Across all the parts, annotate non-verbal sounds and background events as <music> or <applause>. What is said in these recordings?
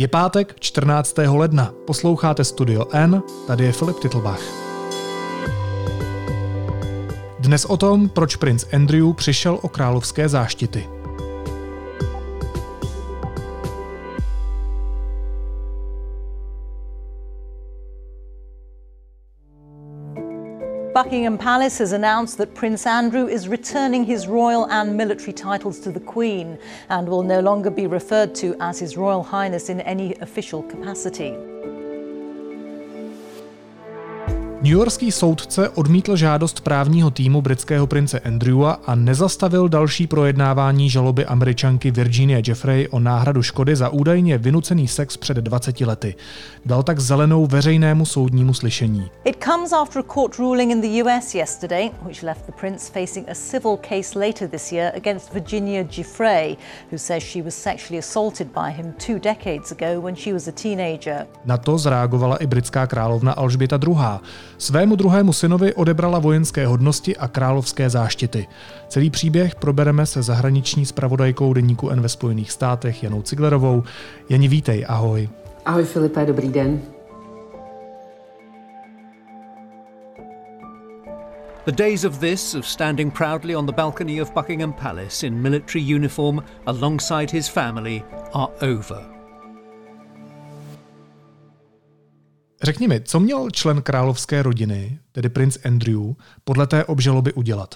Je pátek 14. ledna. Posloucháte Studio N, tady je Filip Titlbach. Dnes o tom, proč princ Andrew přišel o královské záštity. Buckingham Palace has announced that Prince Andrew is returning his royal and military titles to the Queen and will no longer be referred to as His Royal Highness in any official capacity. Newyorský soudce odmítl žádost právního týmu britského prince Andrewa a nezastavil další projednávání žaloby američanky Virginia Jeffrey o náhradu škody za údajně vynucený sex před 20 lety. Dal tak zelenou veřejnému soudnímu slyšení. It comes after a court ruling in the US yesterday, which left the prince facing a civil case later this year against Virginia Giuffre, who says she was sexually assaulted by him two decades ago when she was a teenager. Na to zareagovala i britská královna Alžběta II. Svému druhému synovi odebrala vojenské hodnosti a královské záštity. Celý příběh probereme se zahraniční spravodajkou deníku N ve Spojených státech Janou Ciglerovou. Jani, vítej, ahoj. Ahoj Filipe, dobrý den. The days of this, of standing proudly on the balcony of Buckingham Palace in military uniform alongside his family, are over. Řekni mi, co měl člen královské rodiny, tedy princ Andrew, podle té obžaloby udělat?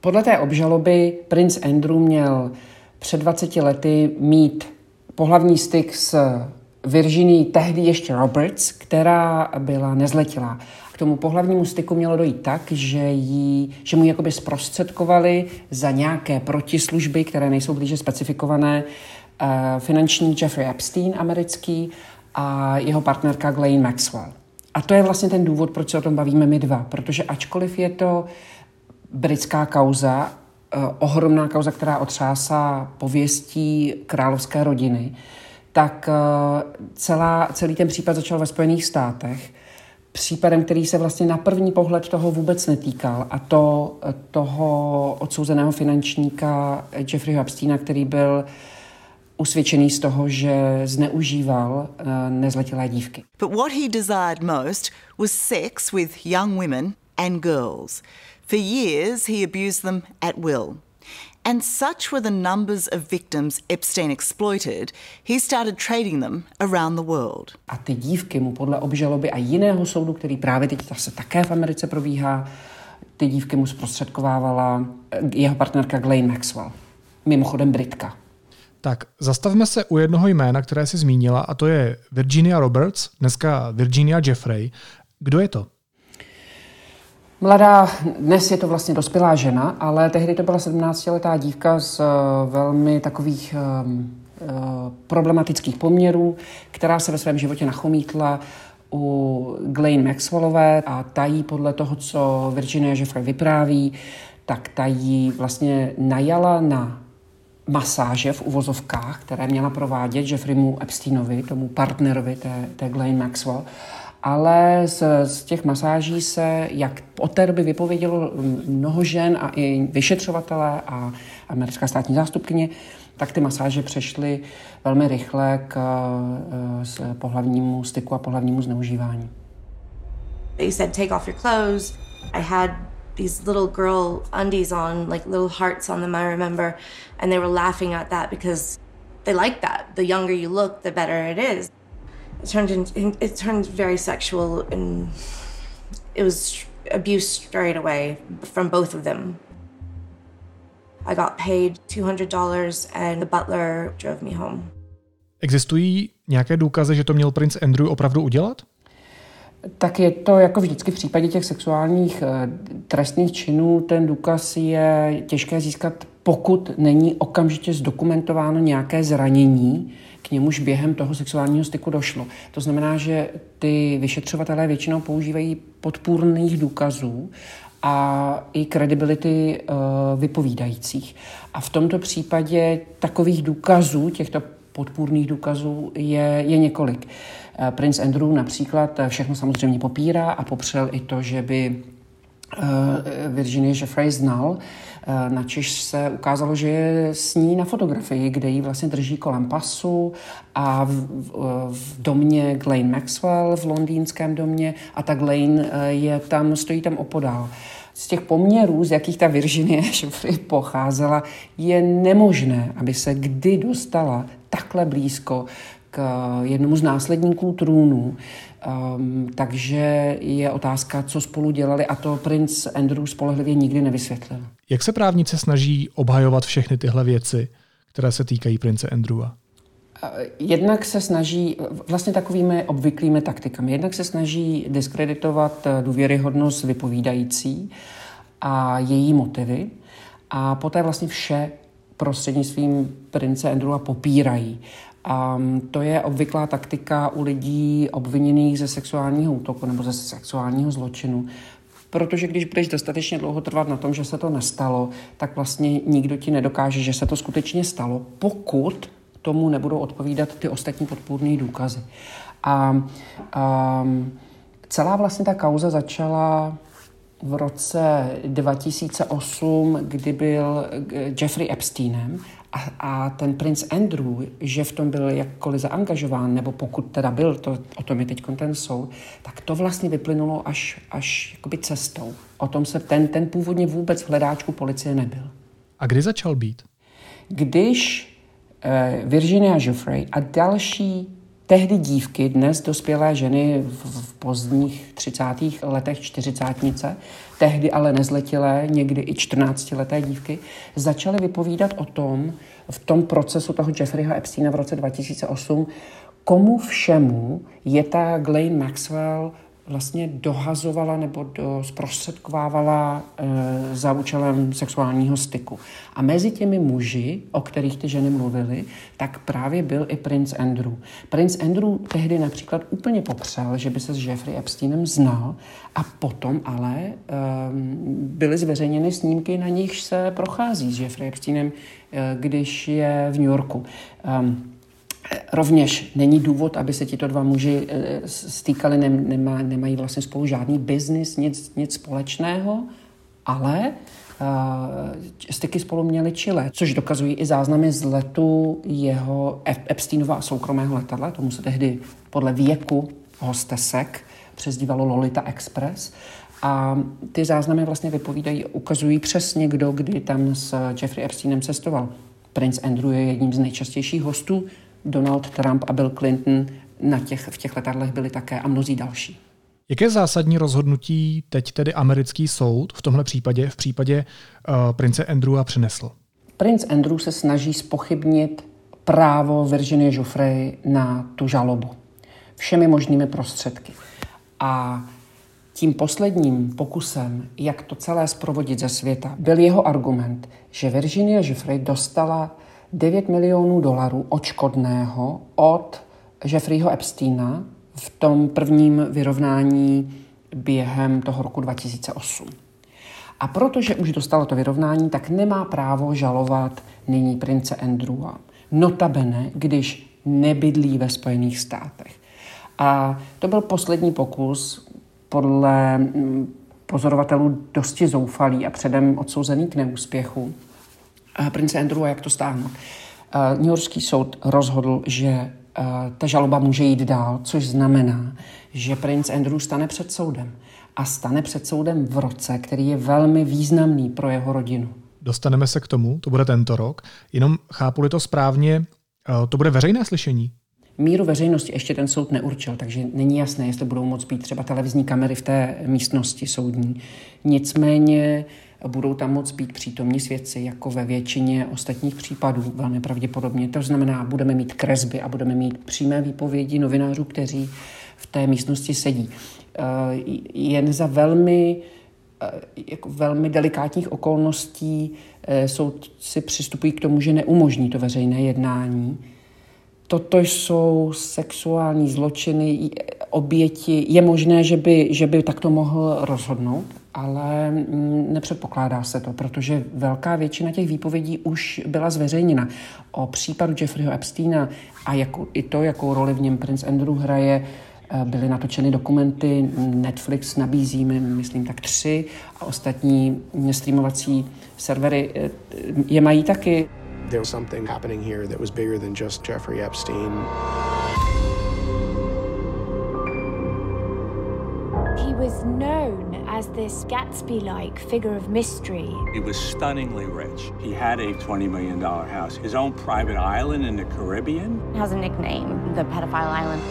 Podle té obžaloby princ Andrew měl před 20 lety mít pohlavní styk s Virginie tehdy ještě Roberts, která byla nezletilá. K tomu pohlavnímu styku mělo dojít tak, že, jí, že mu jakoby zprostředkovali za nějaké protislužby, které nejsou blíže specifikované, uh, finanční Jeffrey Epstein americký a jeho partnerka Ghislaine Maxwell. A to je vlastně ten důvod, proč se o tom bavíme my dva, protože ačkoliv je to britská kauza, eh, ohromná kauza, která otřásá pověstí královské rodiny, tak eh, celá, celý ten případ začal ve Spojených státech případem, který se vlastně na první pohled toho vůbec netýkal a to eh, toho odsouzeného finančníka Jeffreyho Epsteina, který byl usvědčený z toho, že zneužíval uh, nezletilé dívky. But what he desired most was sex with young women and girls. For years he abused them at will. And such were the numbers of victims Epstein exploited, he started trading them around the world. A ty dívky mu podle obžaloby a jiného soudu, který právě teď zase také v Americe probíhá, ty dívky mu zprostředkovávala eh, jeho partnerka Ghislaine Maxwell. Mimochodem Britka. Tak zastavme se u jednoho jména, které jsi zmínila, a to je Virginia Roberts, dneska Virginia Jeffrey. Kdo je to? Mladá, dnes je to vlastně dospělá žena, ale tehdy to byla 17-letá dívka z eh, velmi takových um, problematických poměrů, která se ve svém životě nachomítla u Ghislaine Maxwellové a tají podle toho, co Virginia Jeffrey vypráví, tak tají vlastně najala na masáže v uvozovkách, které měla provádět Jeffreymu Epsteinovi, tomu partnerovi té, té Ghislaine Maxwell. Ale z, z těch masáží se, jak od té doby vypovědělo mnoho žen a i vyšetřovatelé a americká státní zástupkyně, tak ty masáže přešly velmi rychle k s pohlavnímu styku a pohlavnímu zneužívání. They said take off your clothes. I had these little girl undies on, like little hearts on them, I remember. And they were laughing at that because they like that. The younger you look, the better it is. It turned in, it turned very sexual and it was abuse straight away from both of them. I got paid $200 and the butler drove me home. Existují nějaké důkazy, že to měl princ Andrew opravdu udělat? Tak je to jako vždycky v případě těch sexuálních eh, trestných činů, ten důkaz je těžké získat, pokud není okamžitě zdokumentováno nějaké zranění, k němuž během toho sexuálního styku došlo. To znamená, že ty vyšetřovatelé většinou používají podpůrných důkazů a i kredibility uh, vypovídajících. A v tomto případě takových důkazů, těchto podpůrných důkazů je, je několik. Eh, Prince Andrew například všechno samozřejmě popírá a popřel i to, že by Virginie Jeffrey znal, na Češ se ukázalo, že je s ní na fotografii, kde ji vlastně drží kolem pasu a v, v, v domě Glenn Maxwell v londýnském domě a ta Glenn je tam, stojí tam opodál z těch poměrů, z jakých ta Virginie <laughs> Jeffrey pocházela, je nemožné, aby se kdy dostala takhle blízko k jednomu z následníků trůnu. Um, takže je otázka, co spolu dělali a to princ Andrew spolehlivě nikdy nevysvětlil. Jak se právníci snaží obhajovat všechny tyhle věci, které se týkají prince Andrewa? Jednak se snaží vlastně takovými obvyklými taktikami. Jednak se snaží diskreditovat důvěryhodnost vypovídající a její motivy a poté vlastně vše prostřednictvím prince Andrewa popírají. A to je obvyklá taktika u lidí obviněných ze sexuálního útoku nebo ze sexuálního zločinu. Protože když budeš dostatečně dlouho trvat na tom, že se to nestalo, tak vlastně nikdo ti nedokáže, že se to skutečně stalo, pokud tomu nebudou odpovídat ty ostatní podpůrné důkazy. A, a celá vlastně ta kauza začala v roce 2008, kdy byl Jeffrey Epsteinem a, a ten princ Andrew, že v tom byl jakkoliv zaangažován, nebo pokud teda byl, to, o tom je teď ten soud, tak to vlastně vyplynulo až, až jakoby cestou. O tom se ten, ten původně vůbec v hledáčku policie nebyl. A kdy začal být? Když eh, Virginia Giuffre a další tehdy dívky, dnes dospělé ženy v, v pozdních 30. letech čtyřicátnice, tehdy ale nezletilé, někdy i 14-leté dívky, začaly vypovídat o tom, v tom procesu toho Jeffreyho Epsteina v roce 2008, komu všemu je ta Ghislaine Maxwell vlastně dohazovala nebo do, zprostředkovávala e, za účelem sexuálního styku. A mezi těmi muži, o kterých ty ženy mluvily, tak právě byl i princ Andrew. Princ Andrew tehdy například úplně popřel, že by se s Jeffrey Epsteinem znal a potom ale e, byly zveřejněny snímky, na nichž se prochází s Jeffrey Epsteinem, e, když je v New Yorku. E, Rovněž není důvod, aby se tito dva muži eh, stýkali, nemá, nemají vlastně spolu žádný biznis, nic, nic společného, ale uh, styky spolu měli Chile, což dokazují i záznamy z letu jeho Epsteinova soukromého letadla, tomu se tehdy podle věku hostesek přezdívalo Lolita Express. A ty záznamy vlastně vypovídají, ukazují přesně, kdo kdy tam s Jeffrey Epsteinem cestoval. Prince Andrew je jedním z nejčastějších hostů Donald Trump a Bill Clinton na těch, v těch letadlech byli také a mnozí další. Jaké zásadní rozhodnutí teď tedy americký soud v tomhle případě, v případě uh, prince Andrewa přinesl? Princ Andrew se snaží spochybnit právo Virginie Giuffre na tu žalobu všemi možnými prostředky. A tím posledním pokusem, jak to celé zprovodit ze světa, byl jeho argument, že Virginia Giuffre dostala 9 milionů dolarů očkodného od Jeffreyho Epsteina v tom prvním vyrovnání během toho roku 2008. A protože už dostala to vyrovnání, tak nemá právo žalovat nyní prince Andrewa. Notabene, když nebydlí ve Spojených státech. A to byl poslední pokus, podle mm, pozorovatelů dosti zoufalý a předem odsouzený k neúspěchu prince Andrew a jak to stáhnout. New Yorkský soud rozhodl, že ta žaloba může jít dál, což znamená, že princ Andrew stane před soudem. A stane před soudem v roce, který je velmi významný pro jeho rodinu. Dostaneme se k tomu, to bude tento rok. Jenom chápu-li to správně, to bude veřejné slyšení? Míru veřejnosti ještě ten soud neurčil, takže není jasné, jestli budou moct být třeba televizní kamery v té místnosti soudní. Nicméně budou tam moc být přítomní svědci, jako ve většině ostatních případů, velmi pravděpodobně. To znamená, budeme mít kresby a budeme mít přímé výpovědi novinářů, kteří v té místnosti sedí. Eh, jen za velmi eh, jako velmi delikátních okolností eh, soudci přistupují k tomu, že neumožní to veřejné jednání. Toto jsou sexuální zločiny, oběti. Je možné, že by, že by takto mohl rozhodnout, ale mm, nepředpokládá se to, protože velká většina těch výpovědí už byla zveřejněna. O případu Jeffreyho Epsteina a jako, i to, jakou roli v něm prince Andrew hraje, Eh, byly natočeny dokumenty, Netflix nabízí, myslím, tak tři a ostatní streamovací servery eh, je mají taky. There was something happening here that was bigger than just Jeffrey Epstein. Was known as this Gatsby like figure of mystery. He was stunningly rich. He had a $20 million house, his own private island in the Caribbean. Has a nickname, the Pedophile Island.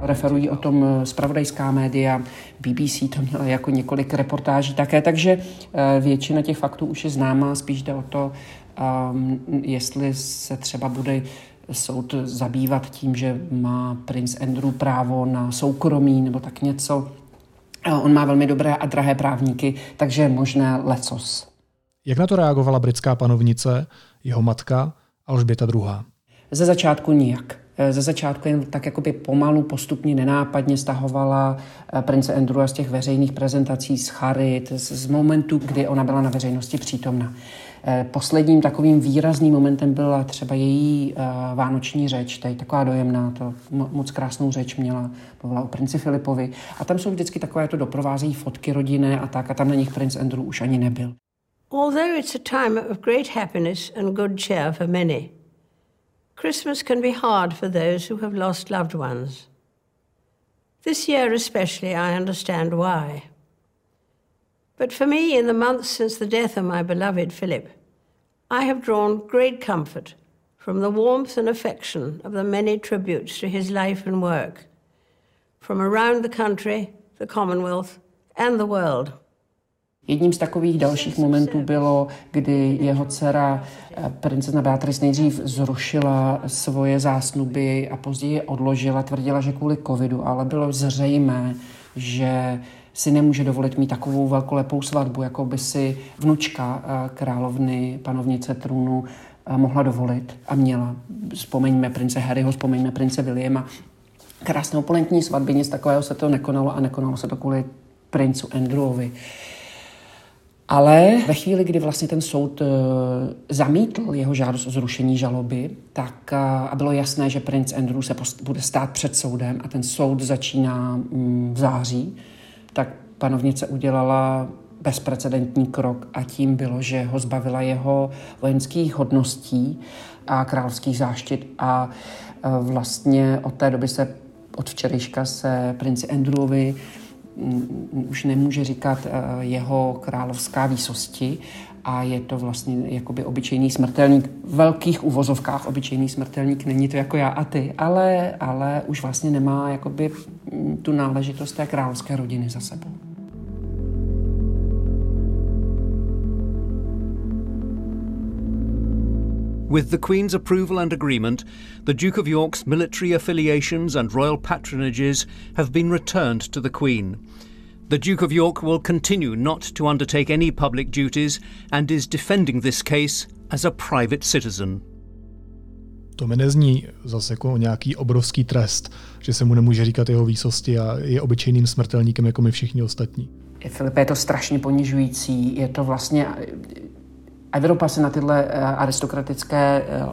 Referují o tom spravodajská média, BBC to měla jako několik reportáží také, takže eh, většina těch faktů už je známá, spíš jde o to, um, jestli se třeba bude soud zabývat tím, že má princ Andrew právo na soukromí nebo tak něco. On má velmi dobré a drahé právníky, takže je možné lecos. Jak na to reagovala britská panovnice, jeho matka Alžběta II? Ze začátku nijak. Ze začátku jen tak jakoby pomalu, postupně, nenápadně stahovala eh, prince Andrewa z těch veřejných prezentací z charit, z momentu, kdy ona byla na veřejnosti přítomna. Eh, posledním takovým výrazným momentem byla třeba její uh, vánoční řeč, tady taková dojemná, to moc krásnou řeč měla, mluvila o princi Filipovi. A tam jsou vždycky takové to doprovázejí fotky rodinné a tak, a tam na nich princ Andrew už ani nebyl. Although it's a time of great happiness and good cheer for many, Christmas can be hard for those who have lost loved ones. This year especially, I understand why. But for me, in the months since the death of my beloved Philip, I have drawn great comfort from the warmth and affection of the many tributes to his life and work from around the country, the Commonwealth, and the world. Jedním z takových dalších momentů bylo, kdy jeho dcera eh, princezna Beatrice nejdřív zrušila svoje zásnuby a později odložila, tvrdila, že kvůli covidu, ale bylo zřejmé, že si nemůže dovolit mít takovou velkolepou svatbu, jako by si vnučka eh, královny, panovnice trůnu eh, mohla dovolit a měla. Vzpomeňme prince Harryho, vzpomeňme prince Williama. Krásné opulentní svatby, nic takového se to nekonalo a nekonalo se to kvůli princu Andrewovi. Ale ve chvíli, kdy vlastně ten soud uh, zamítl jeho žádost o zrušení žaloby, tak a bylo jasné, že princ Andrew se post- bude stát před soudem a ten soud začíná um, v září, tak panovnice udělala bezprecedentní krok a tím bylo, že ho zbavila jeho vojenských hodností a královských záštit. A uh, vlastně od té doby se od včerejška se princi Andrewovi už nemůže říkat eh, jeho královská výsosti a je to vlastně jakoby obyčejný smrtelník. V velkých uvozovkách obyčejný smrtelník není to jako já a ty, ale, ale už vlastně nemá jakoby tu náležitost té královské rodiny za sebou. With the Queen's approval and agreement, the Duke of York's military affiliations and royal patronages have been returned to the Queen. The Duke of York will continue not to undertake any public duties and is defending this case as a private citizen. To mi nezní zase jako nějaký obrovský trest, že se mu nemůže říkat jeho výsosti a je obyčejným smrtelníkem jako my všichni ostatní. Filipe, je to strašně ponižující. Je to vlastně Evropa se na tyhle eh, aristokratické eh,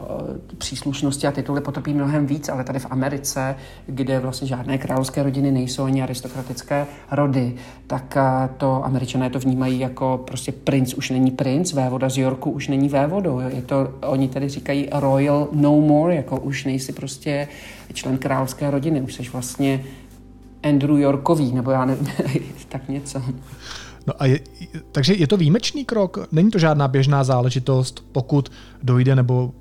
příslušnosti a tituly potopí mnohem víc, ale tady v Americe, kde vlastně žádné královské rodiny nejsou ani aristokratické rody, tak eh, to američané to vnímají jako prostě princ už není princ, vévoda z Yorku už není vévodou. Je to, oni tady říkají royal no more, jako už nejsi prostě člen královské rodiny, už jsi vlastně Andrew Yorkový, nebo já nevím, <laughs> tak něco. No a je, takže je to výjimečný krok? Není to žádná běžná záležitost, pokud dojde nebo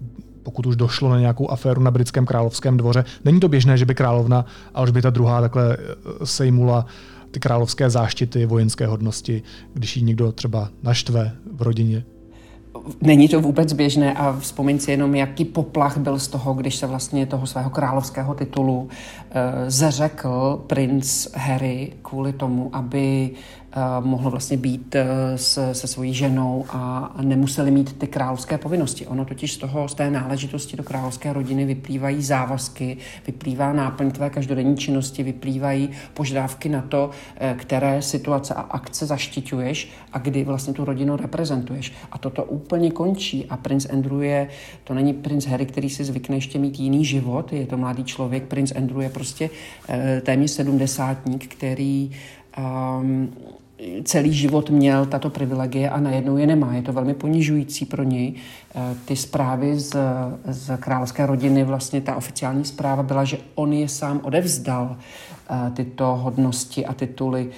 pokud už došlo na nějakou aféru na britském královském dvoře. Není to běžné, že by královna Alžběta II. takhle eh, sejmula ty královské záštity, vojenské hodnosti, když ji někdo třeba naštve v rodině? Není to vůbec běžné a vzpomeň si jenom, jaký poplach byl z toho, když se vlastně toho svého královského titulu uh, zařekl princ Harry kvůli tomu, aby mohl vlastně být se, se svojí ženou a nemuseli mít ty královské povinnosti. Ono totiž z toho, z té náležitosti do královské rodiny vyplývají závazky, vyplývá náplň tvé každodenní činnosti, vyplývají požadavky na to, které situace a akce zaštiťuješ a kdy vlastně tu rodinu reprezentuješ. A toto úplně končí a princ Andrew je, to není princ Harry, který si zvykne ještě mít jiný život, je to mladý člověk, princ Andrew je prostě eh, téměř sedmdesátník, který um, celý život měl tato privilegie a najednou je nemá. Je to velmi ponižující pro něj. Eh, ty zprávy z, z královské rodiny, vlastně ta oficiální zpráva byla, že on je sám odevzdal eh, tyto hodnosti a tituly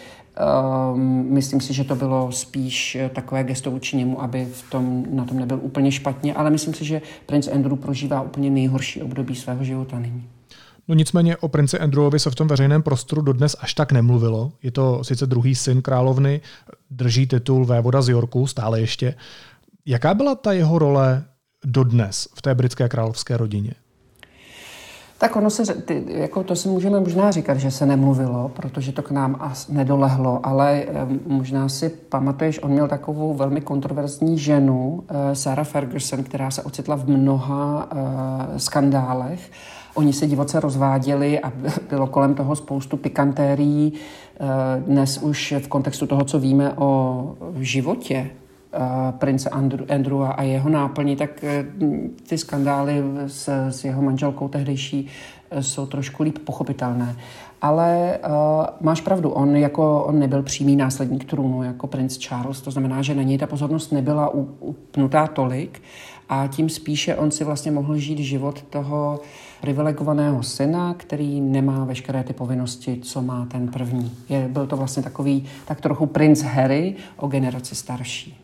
Um, myslím si, že to bylo spíš eh, takové gesto vůči němu, aby v tom, na tom nebyl úplně špatně, ale myslím si, že princ Andrew prožívá úplně nejhorší období svého života nyní. No nicméně o princi Andrewovi se v tom veřejném prostoru dodnes až tak nemluvilo. Je to sice druhý syn královny, drží titul vévoda z Yorku stále ještě. Jaká byla ta jeho role dodnes v té britské královské rodině? Tak ono se, ty, jako to si můžeme možná říkat, že se nemluvilo, protože to k nám as nedolehlo, ale možná si pamatuješ, on měl takovou velmi kontroverzní ženu, eh, Sarah Ferguson, která se ocitla v mnoha uh, skandálech. Oni se divoce rozváděli a bylo kolem toho spoustu pikantérií. Eh, dnes už v kontextu toho, co víme o životě prince Andrew, a jeho náplní, tak eh, ty skandály s, s jeho manželkou tehdejší eh, jsou trošku líp pochopitelné. Ale uh, máš pravdu, on jako on nebyl přímý následník trůnu jako princ Charles, to znamená, že na něj ta pozornost nebyla upnutá tolik a tím spíše on si vlastně mohl žít život toho privilegovaného syna, který nemá veškeré ty povinnosti, co má ten první. Je, byl to vlastně takový tak trochu princ Harry o generaci starší.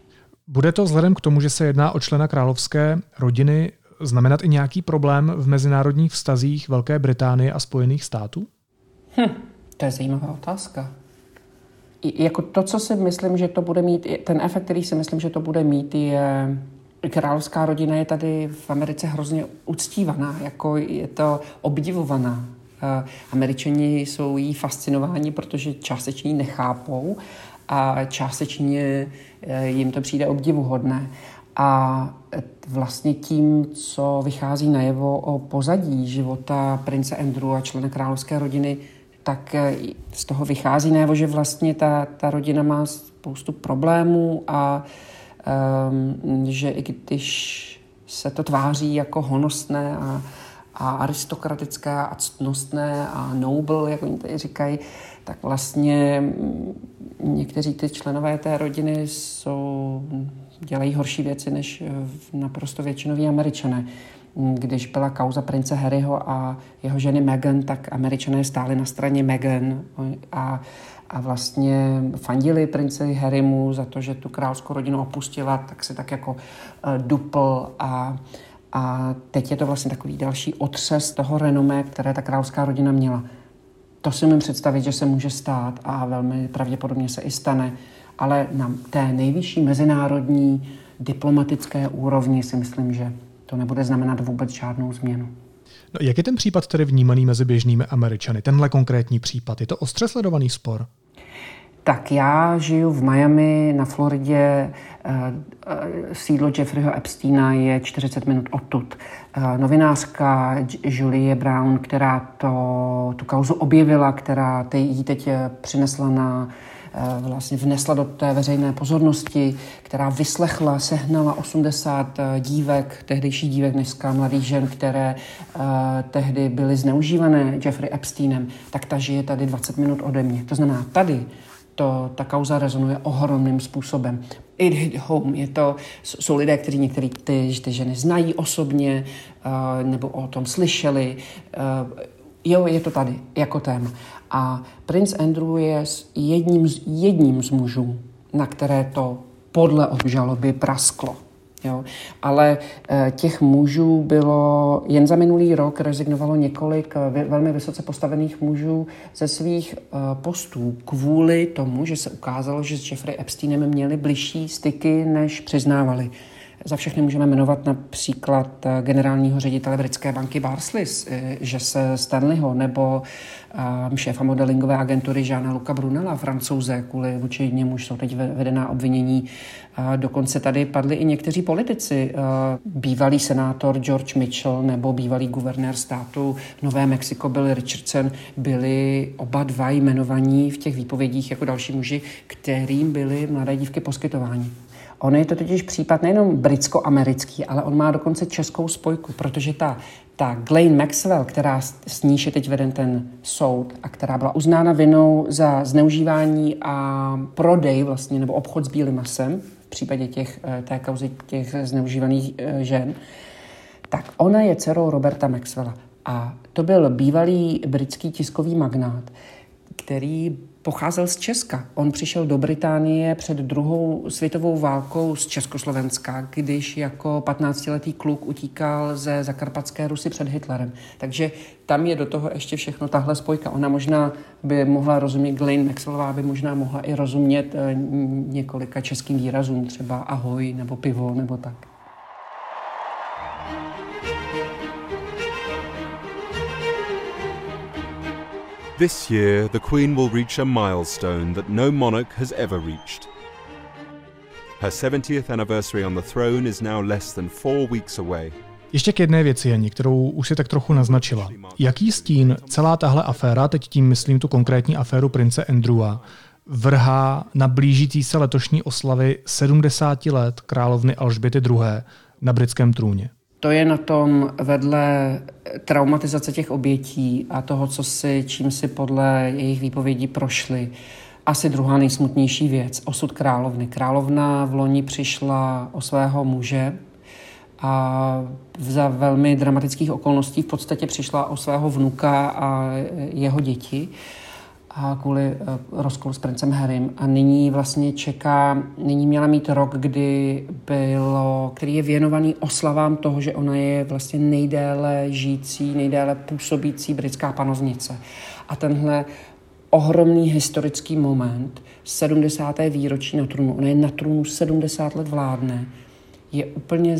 Bude to vzhledem k tomu, že se jedná o člena královské rodiny, znamenat i nějaký problém v mezinárodních vztazích Velké Británie a Spojených států? Hm, to je zajímavá otázka. I, jako to, co si myslím, že to bude mít, ten efekt, který si myslím, že to bude mít, je královská rodina je tady v Americe hrozně uctívaná, jako je to obdivovaná. Američani jsou jí fascinováni, protože částečně ji nechápou a částečně eh, jim to přijde obdivuhodné. A vlastně tím, co vychází najevo o pozadí života prince Andrew a člena královské rodiny, tak eh, z toho vychází najevo, že vlastně ta, ta rodina má spoustu problémů a um, že i když se to tváří jako honosné a, a aristokratické a ctnostné a noble, jak oni tady říkají, tak vlastně mm, někteří ty členové té rodiny jsou, dělají horší věci než eh, naprosto většinoví američané. Když byla kauza prince Harryho a jeho ženy Meghan, tak američané stáli na straně Meghan a, a vlastně fandili princi Harrymu za to, že tu královskou rodinu opustila, tak se tak jako uh, dupl a, a teď je to vlastně takový další otřes toho renomé, které ta královská rodina měla. To si umím představit, že se může stát a velmi pravděpodobně se i stane, ale na té nejvyšší mezinárodní diplomatické úrovni si myslím, že to nebude znamenat vůbec žádnou změnu. No, jak je ten případ tedy vnímaný mezi běžnými Američany? Tenhle konkrétní případ, je to ostře sledovaný spor? Tak já žiju v Miami na Floridě. Eh, eh, sídlo Jeffreyho Epsteina je 40 minut odtud. Eh, novinářka Julie Brown, která to, tu kauzu objevila, která ji teď přinesla na vlastně vnesla do té veřejné pozornosti, která vyslechla, sehnala 80 dívek, tehdejší dívek, dneska mladých žen, které uh, tehdy byly zneužívané Jeffrey Epsteinem, tak ta žije tady 20 minut ode mě. To znamená, tady to, ta kauza rezonuje ohromným způsobem. It hit home. Je to, jsou lidé, kteří některé ty, ty ženy znají osobně uh, nebo o tom slyšeli. Uh, jo, je to tady jako téma. A princ Andrew je jedním jedním z mužů, na které to podle obžaloby prasklo. Jo. Ale e, těch mužů bylo, jen za minulý rok rezignovalo několik e, velmi vysoce postavených mužů ze svých e, postů kvůli tomu, že se ukázalo, že s Jeffrey Epsteinem měli bližší styky, než přiznávali. Za všechny můžeme jmenovat například eh, generálního ředitele britské banky Barslis, eh, že se Stanleyho, nebo eh, šéfa modelingové agentury Žána Luka Brunela, francouze, kvůli vůči němuž jsou teď vedená obvinění. Dokonce tady padli i někteří politici. Bývalý senátor George Mitchell nebo bývalý guvernér státu Nové Mexiko Bill Richardson byli oba dva jmenovaní v těch výpovědích jako další muži, kterým byly mladé dívky poskytováni. On je to totiž případ nejenom britsko-americký, ale on má dokonce českou spojku, protože ta, ta Ghislaine Maxwell, která s níž je teď veden ten soud a která byla uznána vinou za zneužívání a prodej vlastně, nebo obchod s bílým masem, v případě těch, eh, té kauzy těch zneužívaných eh, žen, tak ona je dcerou Roberta Maxwella. A to byl bývalý britský tiskový magnát, který pocházel z Česka. On přišel do Británie před druhou světovou válkou z Československa, když jako 15-letý kluk utíkal ze zakarpatské Rusy před Hitlerem. Takže tam je do toho ještě všechno tahle spojka. Ona možná by mohla rozumět, Glenn Maxwellová by možná mohla i rozumět eh, několika českým výrazům, třeba ahoj nebo pivo nebo tak. This year, the Queen will reach a milestone that no monarch has ever reached. Her 70th anniversary on the throne is now less than four weeks away. Ještě k jedné věci, Jani, kterou už si tak trochu naznačila. Jaký stín celá tahle aféra, teď tím myslím tu konkrétní aféru prince Andrewa, vrhá na blížící se letošní oslavy 70 let královny Alžběty II. na britském trůně? To je na tom vedle traumatizace těch obětí a toho, co si, čím si podle jejich výpovědí prošli. Asi druhá nejsmutnější věc, osud královny. Královna v loni přišla o svého muže a za velmi dramatických okolností v podstatě přišla o svého vnuka a jeho děti a kvůli eh, rozkolu s princem Harrym a nyní vlastně čeká, nyní měla mít rok, kdy bylo, který je věnovaný oslavám toho, že ona je vlastně nejdéle žijící, nejdéle působící britská panovnice. A tenhle ohromný historický moment, 70. výročí na trůnu, ona je na trůnu 70 let vládne, je úplně,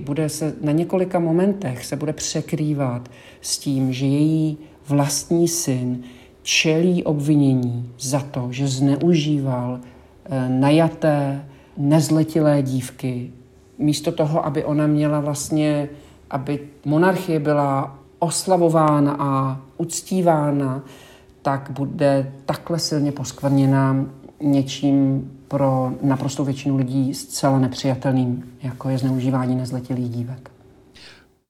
bude se na několika momentech se bude překrývat s tím, že její vlastní syn čelí obvinění za to, že zneužíval eh, najaté, nezletilé dívky, místo toho, aby ona měla vlastně, aby monarchie byla oslavována a uctívána, tak bude takhle silně poskvrněná něčím pro naprostou většinu lidí zcela nepřijatelným, jako je zneužívání nezletilých dívek.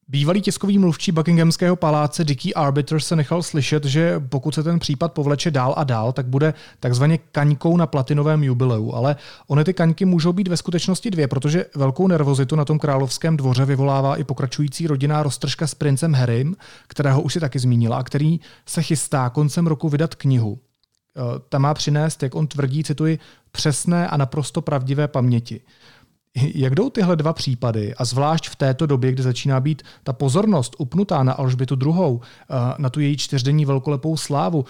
Bývalý tiskový mluvčí Buckinghamského paláce Dicky Arbiter se nechal slyšet, že pokud se ten případ povleče dál a dál, tak bude takzvaně kaňkou na platinovém jubileu. Ale ony ty kaňky můžou být ve skutečnosti dvě, protože velkou nervozitu na tom královském dvoře vyvolává i pokračující rodinná roztržka s princem Harrym, kterého už si taky zmínila, a který se chystá koncem roku vydat knihu. E, ta má přinést, jak on tvrdí, cituji, přesné a naprosto pravdivé paměti. Jak jdou tyhle dva případy, a zvlášť v této době, kdy začíná být ta pozornost upnutá na Alžbětu II., na tu její čtyřdenní velkolepou slávu,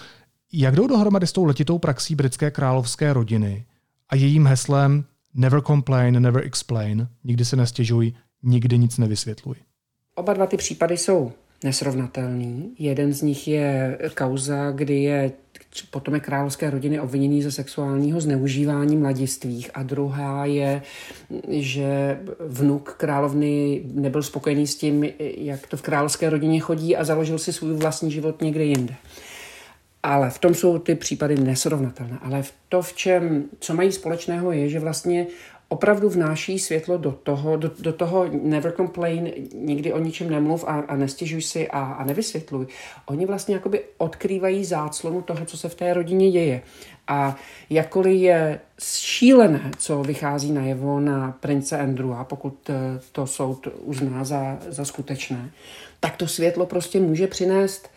jak jdou dohromady s tou letitou praxí britské královské rodiny a jejím heslem Never complain, never explain, nikdy se nestěžuj, nikdy nic nevysvětluj. Oba dva ty případy jsou nesrovnatelný. Jeden z nich je kauza, kdy je potom je královské rodiny obviněný ze sexuálního zneužívání mladistvých a druhá je, že vnuk královny nebyl spokojený s tím, jak to v královské rodině chodí a založil si svůj vlastní život někde jinde. Ale v tom jsou ty případy nesrovnatelné. Ale v to, v čem, co mají společného, je, že vlastně opravdu vnáší světlo do toho, do, do toho never complain, nikdy o ničem nemluv a, a nestěžuj si a, a nevysvětluj. Oni vlastně jakoby odkrývají záclonu toho, co se v té rodině děje. A jakkoliv je šílené, co vychází najevo na prince Andrewa, pokud eh, to soud uzná za, za skutečné, tak to světlo prostě může přinést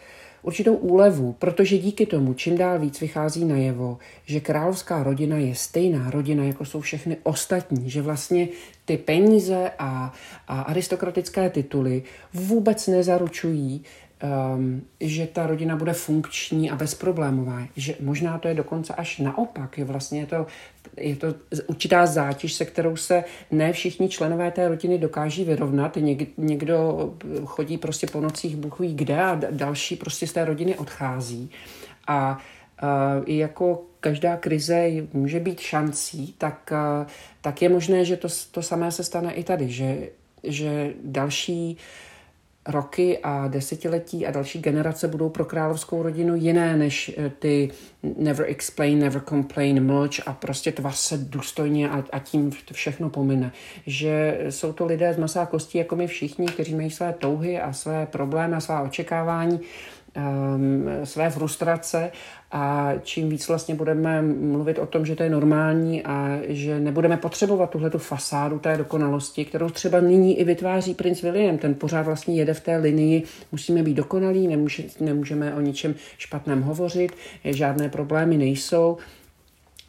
určitou úlevu, protože díky tomu čím dál víc vychází najevo, že královská rodina je stejná rodina, jako jsou všechny ostatní, že vlastně ty peníze a, a aristokratické tituly vůbec nezaručují um, že ta rodina bude funkční a bezproblémová. Že možná to je dokonce až naopak. Je vlastně je to, je to určitá zátěž, se kterou se ne všichni členové té rodiny dokáží vyrovnat. Něk, někdo chodí prostě po nocích ví kde a další prostě z té rodiny odchází. A uh, jako každá krize může být šancí, tak, uh, tak je možné, že to, to samé se stane i tady, že, že další uh, roky a desetiletí a další generace budou pro královskou rodinu jiné než eh, ty never explain, never complain, mlč a prostě tvar se důstojně a, a tím všechno pomine. Že jsou to lidé z masa kostí, jako my všichni, kteří mají své touhy a své problémy a svá očekávání své frustrace a čím víc vlastně budeme mluvit o tom, že to je normální a že nebudeme potřebovat tuhle fasádu té dokonalosti, kterou třeba nyní i vytváří princ William. Ten pořád vlastně jede v té linii, musíme být dokonalí, nemůže, nemůžeme o ničem špatném hovořit, žádné problémy nejsou.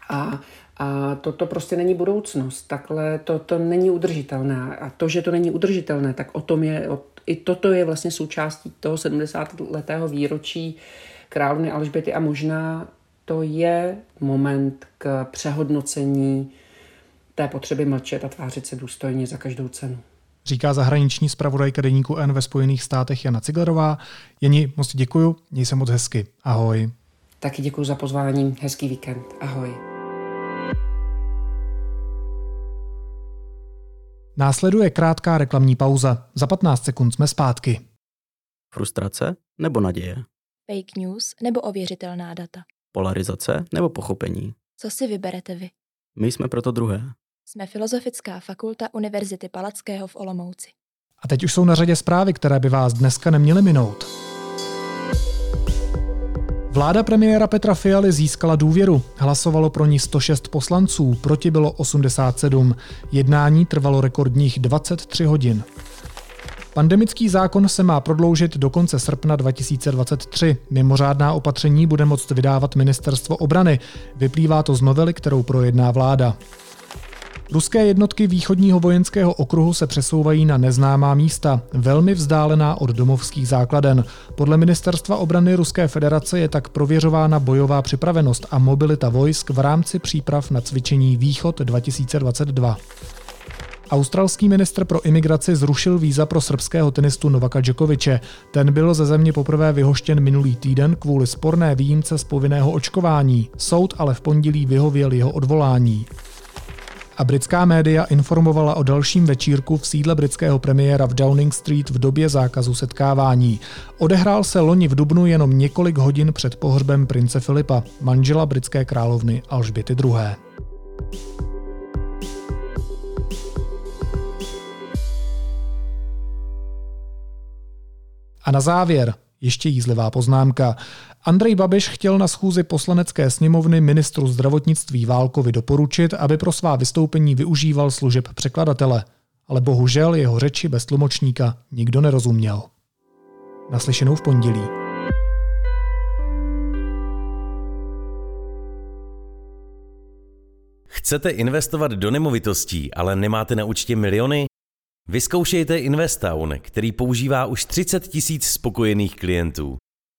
A a toto prostě není budoucnost. Takhle to, to není udržitelné. A to, že to není udržitelné, tak o tom je, o, i toto je vlastně součástí toho 70. letého výročí královny Alžběty a možná to je moment k přehodnocení té potřeby mlčet a tvářit se důstojně za každou cenu. Říká zahraniční zpravodajka deníku N ve Spojených státech Jana Ciglerová. Jeni, moc děkuju, měj se moc hezky. Ahoj. Taky děkuji za pozvání, hezký víkend. Ahoj. Následuje krátká reklamní pauza. Za 15 sekund jsme zpátky. Frustrace nebo naděje? Fake news nebo ověřitelná data? Polarizace nebo pochopení? Co si vyberete vy? My jsme proto druhé. Jsme Filozofická fakulta Univerzity Palackého v Olomouci. A teď už jsou na řadě zprávy, které by vás dneska neměly minout. Vláda premiéra Petra Fialy získala důvěru. Hlasovalo pro ní 106 poslanců, proti bylo 87. Jednání trvalo rekordních 23 hodin. Pandemický zákon se má prodloužit do konce srpna 2023. Mimořádná opatření bude moct vydávat ministerstvo obrany. Vyplývá to z novely, kterou projedná vláda. Ruské jednotky východního vojenského okruhu se přesouvají na neznámá místa, velmi vzdálená od domovských základen. Podle ministerstva obrany Ruské federace je tak prověřována bojová připravenost a mobilita vojsk v rámci příprav na cvičení Východ 2022. Australský ministr pro imigraci zrušil víza pro srbského tenistu Novaka Djokoviče. Ten byl ze země poprvé vyhoštěn minulý týden kvůli sporné výjimce z povinného očkování. Soud ale v pondělí vyhověl jeho odvolání. A britská média informovala o dalším večírku v sídle britského premiéra v Downing Street v době zákazu setkávání. Odehrál se loni v Dubnu jenom několik hodin před pohřbem prince Filipa, manžela britské královny Alžběty II. A na závěr ještě jízlivá poznámka. Andrej Babiš chtěl na schůzi poslanecké sněmovny ministru zdravotnictví Válkovi doporučit, aby pro svá vystoupení využíval služeb překladatele. Ale bohužel jeho řeči bez tlumočníka nikdo nerozuměl. Naslyšenou v pondělí. Chcete investovat do nemovitostí, ale nemáte na účtě miliony? Vyzkoušejte Investown, který používá už 30 tisíc spokojených klientů.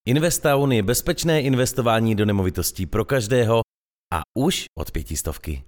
Investown je bezpečné investování do nemovitostí pro každého a už od pětistovky.